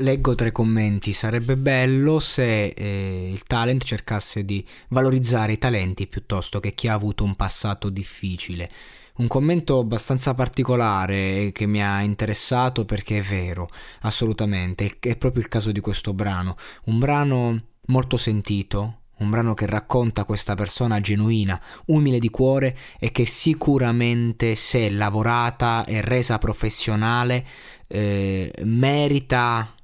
Leggo tre commenti, sarebbe bello se eh, il talent cercasse di valorizzare i talenti piuttosto che chi ha avuto un passato difficile. Un commento abbastanza particolare che mi ha interessato perché è vero, assolutamente, è proprio il caso di questo brano, un brano molto sentito, un brano che racconta questa persona genuina, umile di cuore e che sicuramente se lavorata e resa professionale eh, merita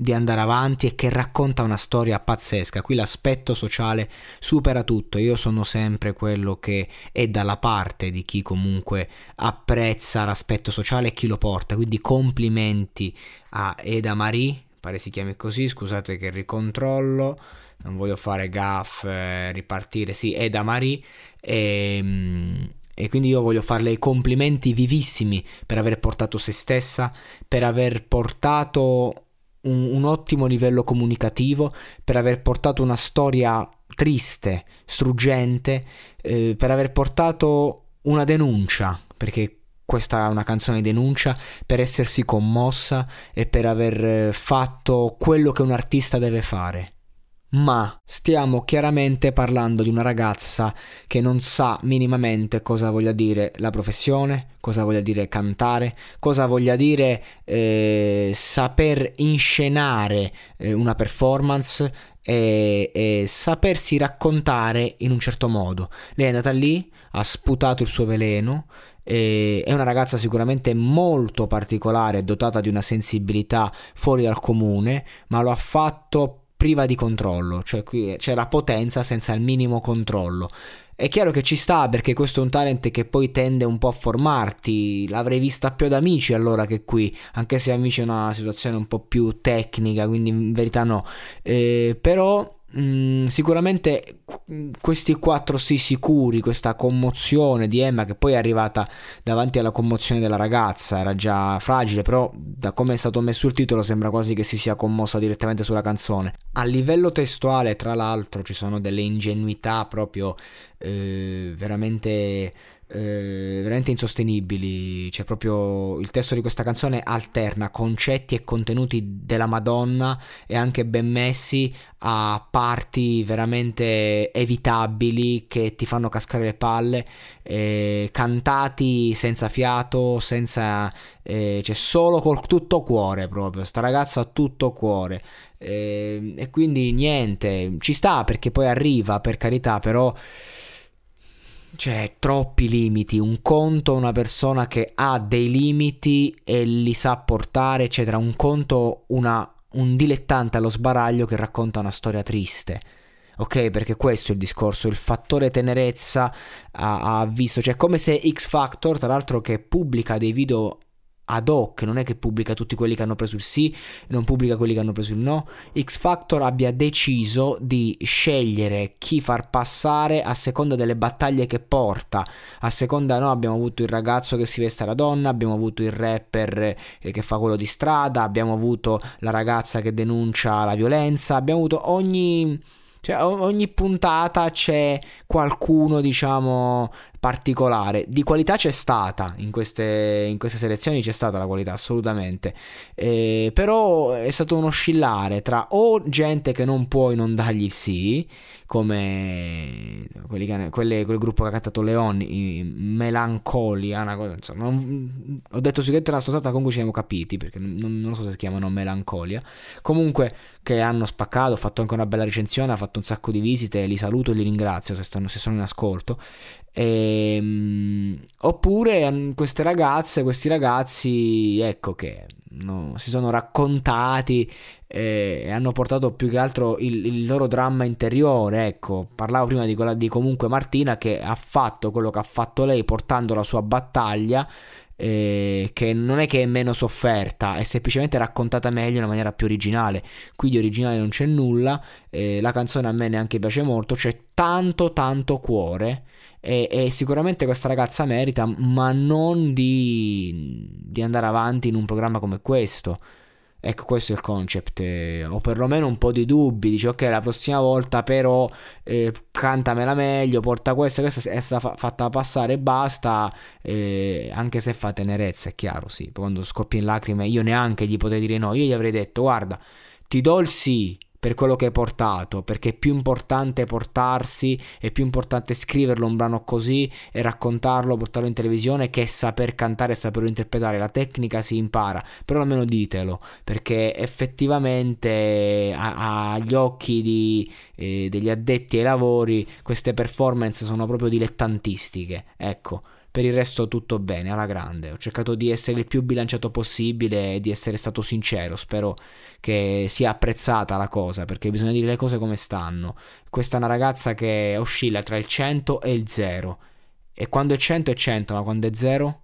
di andare avanti e che racconta una storia pazzesca. Qui l'aspetto sociale supera tutto. Io sono sempre quello che è dalla parte di chi comunque apprezza l'aspetto sociale e chi lo porta. Quindi complimenti a Eda Marie, pare si chiami così, scusate che ricontrollo. Non voglio fare gaff, eh, ripartire. Sì, Eda Marie. E, ehm, e quindi io voglio farle i complimenti vivissimi per aver portato se stessa, per aver portato un, un ottimo livello comunicativo, per aver portato una storia triste, struggente, eh, per aver portato una denuncia, perché questa è una canzone denuncia, per essersi commossa e per aver eh, fatto quello che un artista deve fare ma stiamo chiaramente parlando di una ragazza che non sa minimamente cosa voglia dire la professione, cosa voglia dire cantare, cosa voglia dire eh, saper inscenare eh, una performance e, e sapersi raccontare in un certo modo. Lei è andata lì, ha sputato il suo veleno, è una ragazza sicuramente molto particolare, dotata di una sensibilità fuori dal comune, ma lo ha fatto priva di controllo, cioè qui c'è la potenza senza il minimo controllo. È chiaro che ci sta perché questo è un talent che poi tende un po' a formarti, l'avrei vista più ad amici allora che qui, anche se amici è una situazione un po' più tecnica, quindi in verità no, eh, però Mm, sicuramente questi quattro sì sicuri, questa commozione di Emma che poi è arrivata davanti alla commozione della ragazza, era già fragile, però da come è stato messo il titolo sembra quasi che si sia commossa direttamente sulla canzone. A livello testuale, tra l'altro, ci sono delle ingenuità proprio eh, veramente eh, veramente insostenibili. Cioè, proprio il testo di questa canzone alterna concetti e contenuti della Madonna e anche ben messi a parti veramente evitabili che ti fanno cascare le palle, eh, cantati senza fiato, senza. Eh, cioè, solo col tutto cuore proprio. Sta ragazza ha tutto cuore. Eh, e quindi niente, ci sta perché poi arriva, per carità, però cioè, troppi limiti. Un conto una persona che ha dei limiti e li sa portare, eccetera. Un conto una, un dilettante allo sbaraglio che racconta una storia triste. Ok, perché questo è il discorso, il fattore tenerezza ha, ha visto, cioè come se X Factor, tra l'altro che pubblica dei video ad hoc, non è che pubblica tutti quelli che hanno preso il sì, non pubblica quelli che hanno preso il no. X Factor abbia deciso di scegliere chi far passare a seconda delle battaglie che porta. A seconda, no, abbiamo avuto il ragazzo che si veste la donna, abbiamo avuto il rapper eh, che fa quello di strada, abbiamo avuto la ragazza che denuncia la violenza, abbiamo avuto ogni cioè, ogni puntata c'è qualcuno, diciamo, particolare. Di qualità c'è stata in queste, in queste selezioni, c'è stata la qualità assolutamente. Eh, però è stato un oscillare tra o gente che non puoi non dargli sì, come che, quelle, quel gruppo che ha cantato Leoni, Melancolia, una cosa, insomma, non, ho detto su era stata, comunque ci siamo capiti, perché non, non so se si chiamano Melancolia. Comunque che hanno spaccato, ho fatto anche una bella recensione, ha fatto un sacco di visite, li saluto e li ringrazio se, stanno, se sono in ascolto. E Ehm, oppure queste ragazze, questi ragazzi, ecco che no, si sono raccontati eh, e hanno portato più che altro il, il, loro dramma interiore. Ecco, parlavo prima di, quella, di comunque Martina che ha fatto quello che ha fatto lei portando la sua battaglia. Eh, che non è che è meno sofferta, è semplicemente raccontata meglio in una maniera più originale. Qui di originale non c'è nulla, eh, la canzone a me neanche piace molto, c'è tanto tanto cuore e, e, sicuramente questa ragazza merita, ma non di, di, andare avanti in un programma come questo. Ecco, questo è il concept, eh, o perlomeno un po' di dubbi. Dici, ok, la prossima volta però eh, cantamela meglio, porta questa, questa è stata fatta passare e basta, eh, anche se fa tenerezza, è chiaro, sì. Quando scoppia in lacrime, io neanche gli potrei dire no, io gli avrei detto, guarda, ti do il sì, per quello che hai portato, perché è più importante portarsi, è più importante scriverlo un brano così e raccontarlo, portarlo in televisione che saper cantare e saperlo interpretare. La tecnica si impara, però almeno ditelo, perché effettivamente agli occhi di, eh, degli addetti ai lavori queste performance sono proprio dilettantistiche, ecco. Per il resto tutto bene, alla grande. Ho cercato di essere il più bilanciato possibile e di essere stato sincero. Spero che sia apprezzata la cosa, perché bisogna dire le cose come stanno. Questa è una ragazza che oscilla tra il 100 e il 0. E quando è 100 è 100, ma quando è 0?